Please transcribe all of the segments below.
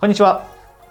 こんにちは。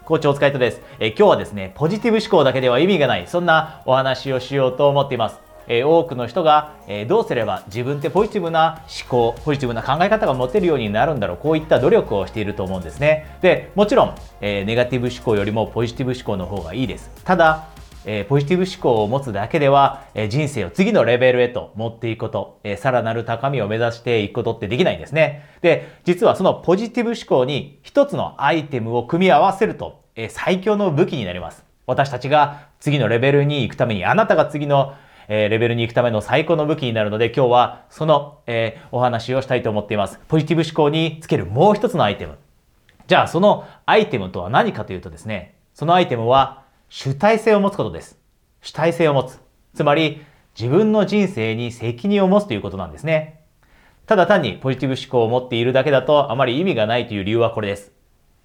校長お疲れ様です。え今日はですね、ポジティブ思考だけでは意味がない、そんなお話をしようと思っています。え多くの人が、えどうすれば自分ってポジティブな思考、ポジティブな考え方が持てるようになるんだろう、こういった努力をしていると思うんですね。で、もちろん、えネガティブ思考よりもポジティブ思考の方がいいです。ただ、えー、ポジティブ思考を持つだけでは、えー、人生を次のレベルへと持っていくこと、えー、さらなる高みを目指していくことってできないんですね。で、実はそのポジティブ思考に一つのアイテムを組み合わせると、えー、最強の武器になります。私たちが次のレベルに行くために、あなたが次のえー、レベルに行くための最高の武器になるので今日はその、えー、お話をしたいと思っています。ポジティブ思考につけるもう一つのアイテム。じゃあそのアイテムとは何かというとですね、そのアイテムは主体性を持つことです。主体性を持つ。つまり、自分の人生に責任を持つということなんですね。ただ単にポジティブ思考を持っているだけだとあまり意味がないという理由はこれです。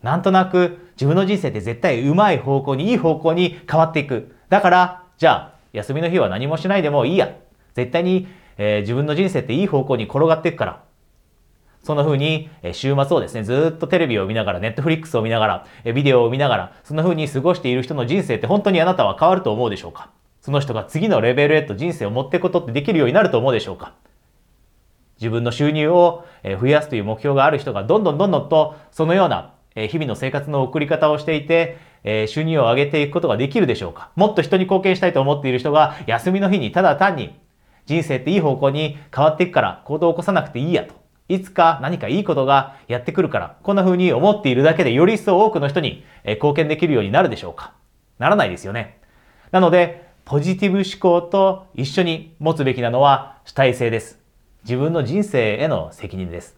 なんとなく自分の人生って絶対うまい方向に、いい方向に変わっていく。だから、じゃあ、休みの日は何もしないでもいいや。絶対に、えー、自分の人生っていい方向に転がっていくから。そんな風に、週末をですね、ずっとテレビを見ながら、ネットフリックスを見ながら、ビデオを見ながら、そんな風に過ごしている人の人生って本当にあなたは変わると思うでしょうか？その人が次のレベルへと人生を持っていくことってできるようになると思うでしょうか？自分の収入を増やすという目標がある人がどんどんどんどんとそのような日々の生活の送り方をしていて、収入を上げていくことができるでしょうか？もっと人に貢献したいと思っている人が休みの日にただ単に人生っていい方向に変わっていくから行動を起こさなくていいやと。いつか何かいいことがやってくるから、こんな風に思っているだけでより一層多くの人に貢献できるようになるでしょうかならないですよね。なので、ポジティブ思考と一緒に持つべきなのは主体性です。自分の人生への責任です。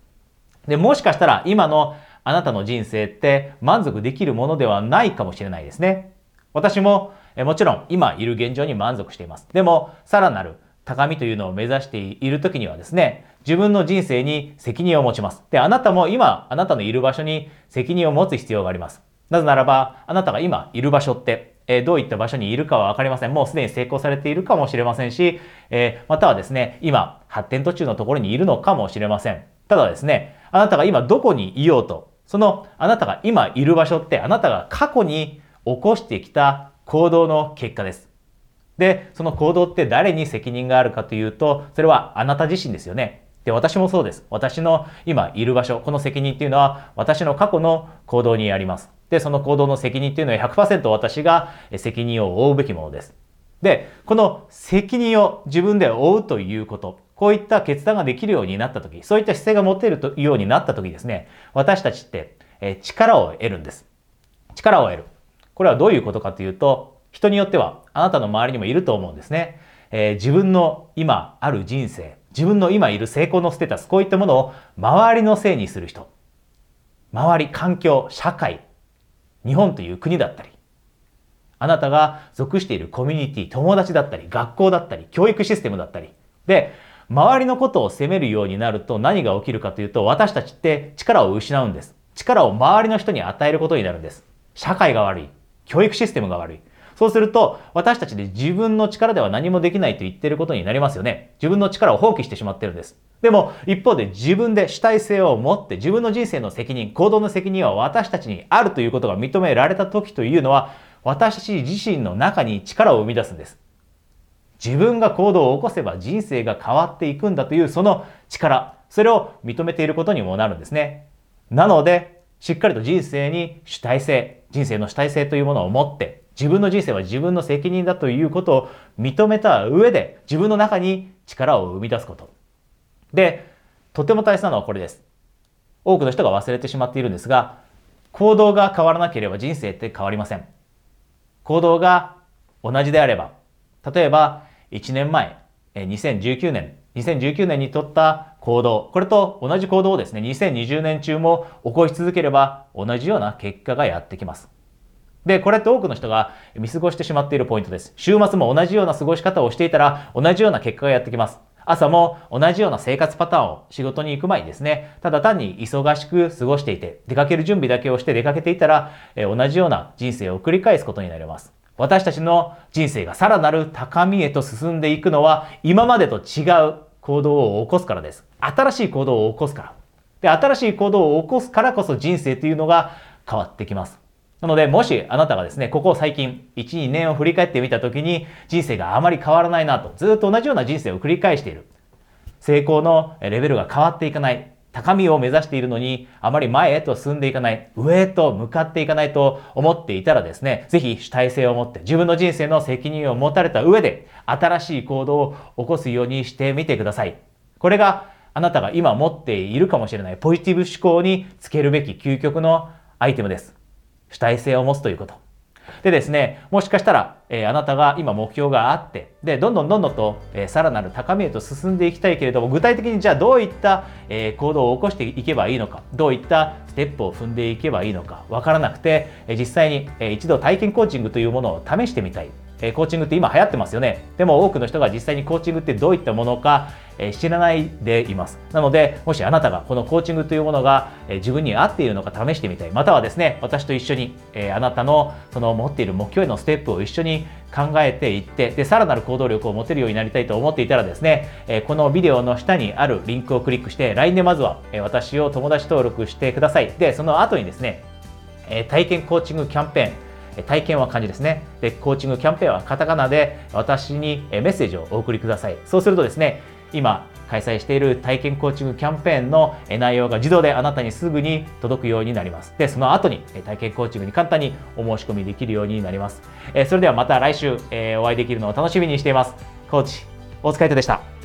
で、もしかしたら今のあなたの人生って満足できるものではないかもしれないですね。私ももちろん今いる現状に満足しています。でも、さらなる高みというのを目指している時にはですね、自分の人生に責任を持ちます。で、あなたも今、あなたのいる場所に責任を持つ必要があります。なぜならば、あなたが今いる場所って、えー、どういった場所にいるかはわかりません。もうすでに成功されているかもしれませんし、えー、またはですね、今、発展途中のところにいるのかもしれません。ただですね、あなたが今どこにいようと、そのあなたが今いる場所って、あなたが過去に起こしてきた行動の結果です。で、その行動って誰に責任があるかというと、それはあなた自身ですよね。で、私もそうです。私の今いる場所、この責任っていうのは私の過去の行動にあります。で、その行動の責任っていうのは100%私が責任を負うべきものです。で、この責任を自分で負うということ、こういった決断ができるようになったとき、そういった姿勢が持てるようになったときですね、私たちって力を得るんです。力を得る。これはどういうことかというと、人によってはあなたの周りにもいると思うんですね。えー、自分の今ある人生、自分の今いる成功のステータス、こういったものを周りのせいにする人。周り、環境、社会、日本という国だったり、あなたが属しているコミュニティ、友達だったり、学校だったり、教育システムだったり。で、周りのことを責めるようになると何が起きるかというと、私たちって力を失うんです。力を周りの人に与えることになるんです。社会が悪い。教育システムが悪い。そうすると、私たちで自分の力では何もできないと言ってることになりますよね。自分の力を放棄してしまってるんです。でも、一方で自分で主体性を持って自分の人生の責任、行動の責任は私たちにあるということが認められた時というのは、私たち自身の中に力を生み出すんです。自分が行動を起こせば人生が変わっていくんだというその力、それを認めていることにもなるんですね。なので、しっかりと人生に主体性、人生の主体性というものを持って、自分の人生は自分の責任だということを認めた上で自分の中に力を生み出すこと。で、とても大切なのはこれです。多くの人が忘れてしまっているんですが、行動が変わらなければ人生って変わりません。行動が同じであれば、例えば1年前、2019年、2019年に取った行動、これと同じ行動をですね、2020年中も起こし続ければ同じような結果がやってきます。で、これって多くの人が見過ごしてしまっているポイントです。週末も同じような過ごし方をしていたら同じような結果がやってきます。朝も同じような生活パターンを仕事に行く前にですね、ただ単に忙しく過ごしていて、出かける準備だけをして出かけていたら、え同じような人生を繰り返すことになります。私たちの人生がさらなる高みへと進んでいくのは、今までと違う行動を起こすからです。新しい行動を起こすから。で、新しい行動を起こすからこそ人生というのが変わってきます。なので、もしあなたがですね、ここ最近、1、2年を振り返ってみたときに、人生があまり変わらないなと、ずっと同じような人生を繰り返している。成功のレベルが変わっていかない。高みを目指しているのに、あまり前へと進んでいかない、上へと向かっていかないと思っていたらですね、ぜひ主体性を持って自分の人生の責任を持たれた上で、新しい行動を起こすようにしてみてください。これがあなたが今持っているかもしれないポジティブ思考につけるべき究極のアイテムです。主体性を持つということ。でですね、もしかしたら、えー、あなたが今目標があって、で、どんどんどんどんと、えー、さらなる高みへと進んでいきたいけれども、具体的にじゃあどういった、えー、行動を起こしていけばいいのか、どういったステップを踏んでいけばいいのか、わからなくて、え、実際に、えー、一度体験コーチングというものを試してみたい。えコーチングって今流行ってますよね。でも多くの人が実際にコーチングってどういったものか、え知らないでいます。なので、もしあなたがこのコーチングというものが、え自分に合っているのか試してみたい。またはですね、私と一緒に、えあなたのその持っている目標へのステップを一緒に考えていって、で、さらなる行動力を持てるようになりたいと思っていたらですね、えこのビデオの下にあるリンクをクリックして、LINE でまずは、え私を友達登録してください。で、その後にですね、え体験コーチングキャンペーン、体験は漢字ですね。で、コーチングキャンペーンはカタカナで私にメッセージをお送りください。そうするとですね、今開催している体験コーチングキャンペーンの内容が自動であなたにすぐに届くようになります。で、その後に体験コーチングに簡単にお申し込みできるようになります。それではまた来週お会いできるのを楽しみにしています。コーチ、大塚イトでした。